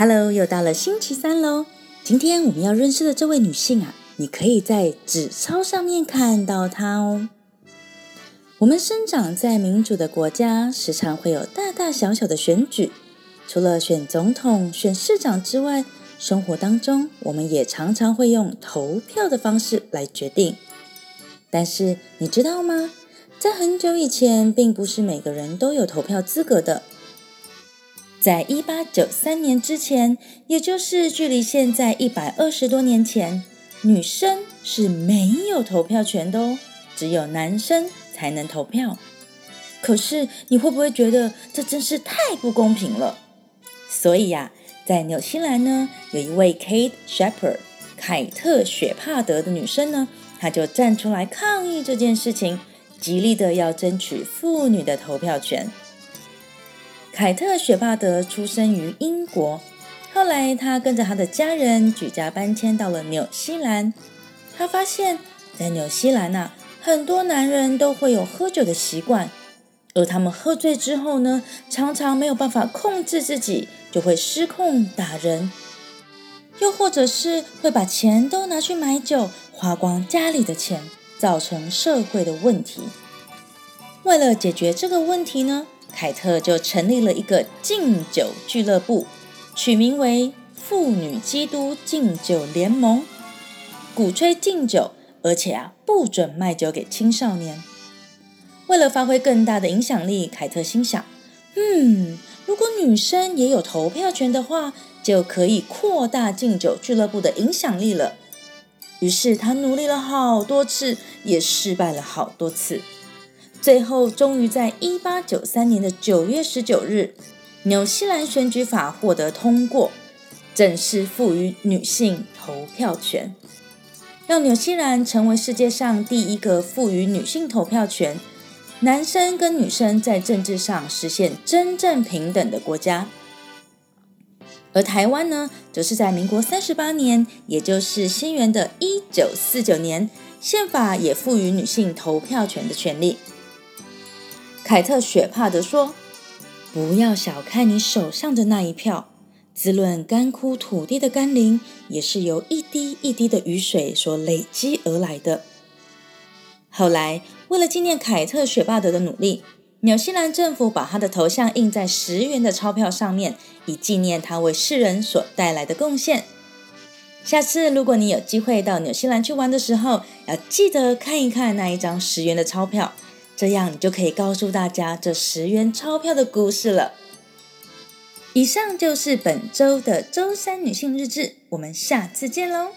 Hello，又到了星期三喽。今天我们要认识的这位女性啊，你可以在纸钞上面看到她哦。我们生长在民主的国家，时常会有大大小小的选举。除了选总统、选市长之外，生活当中我们也常常会用投票的方式来决定。但是你知道吗？在很久以前，并不是每个人都有投票资格的。在一八九三年之前，也就是距离现在一百二十多年前，女生是没有投票权的哦，只有男生才能投票。可是你会不会觉得这真是太不公平了？所以呀，在纽西兰呢，有一位 Kate Shepherd 凯特雪帕德的女生呢，她就站出来抗议这件事情，极力的要争取妇女的投票权。凯特·雪帕德出生于英国，后来他跟着他的家人举家搬迁到了纽西兰。他发现，在纽西兰呐，很多男人都会有喝酒的习惯，而他们喝醉之后呢，常常没有办法控制自己，就会失控打人，又或者是会把钱都拿去买酒，花光家里的钱，造成社会的问题。为了解决这个问题呢？凯特就成立了一个敬酒俱乐部，取名为“妇女基督敬酒联盟”，鼓吹敬酒，而且啊不准卖酒给青少年。为了发挥更大的影响力，凯特心想：嗯，如果女生也有投票权的话，就可以扩大敬酒俱乐部的影响力了。于是她努力了好多次，也失败了好多次。最后，终于在一八九三年的九月十九日，纽西兰选举法获得通过，正式赋予女性投票权，让纽西兰成为世界上第一个赋予女性投票权、男生跟女生在政治上实现真正平等的国家。而台湾呢，则是在民国三十八年，也就是新元的一九四九年，宪法也赋予女性投票权的权利。凯特·雪帕德说：“不要小看你手上的那一票，滋润干枯土地的甘霖，也是由一滴一滴的雨水所累积而来的。”后来，为了纪念凯特·雪帕德的努力，纽西兰政府把他的头像印在十元的钞票上面，以纪念他为世人所带来的贡献。下次如果你有机会到纽西兰去玩的时候，要记得看一看那一张十元的钞票。这样你就可以告诉大家这十元钞票的故事了。以上就是本周的周三女性日志，我们下次见喽。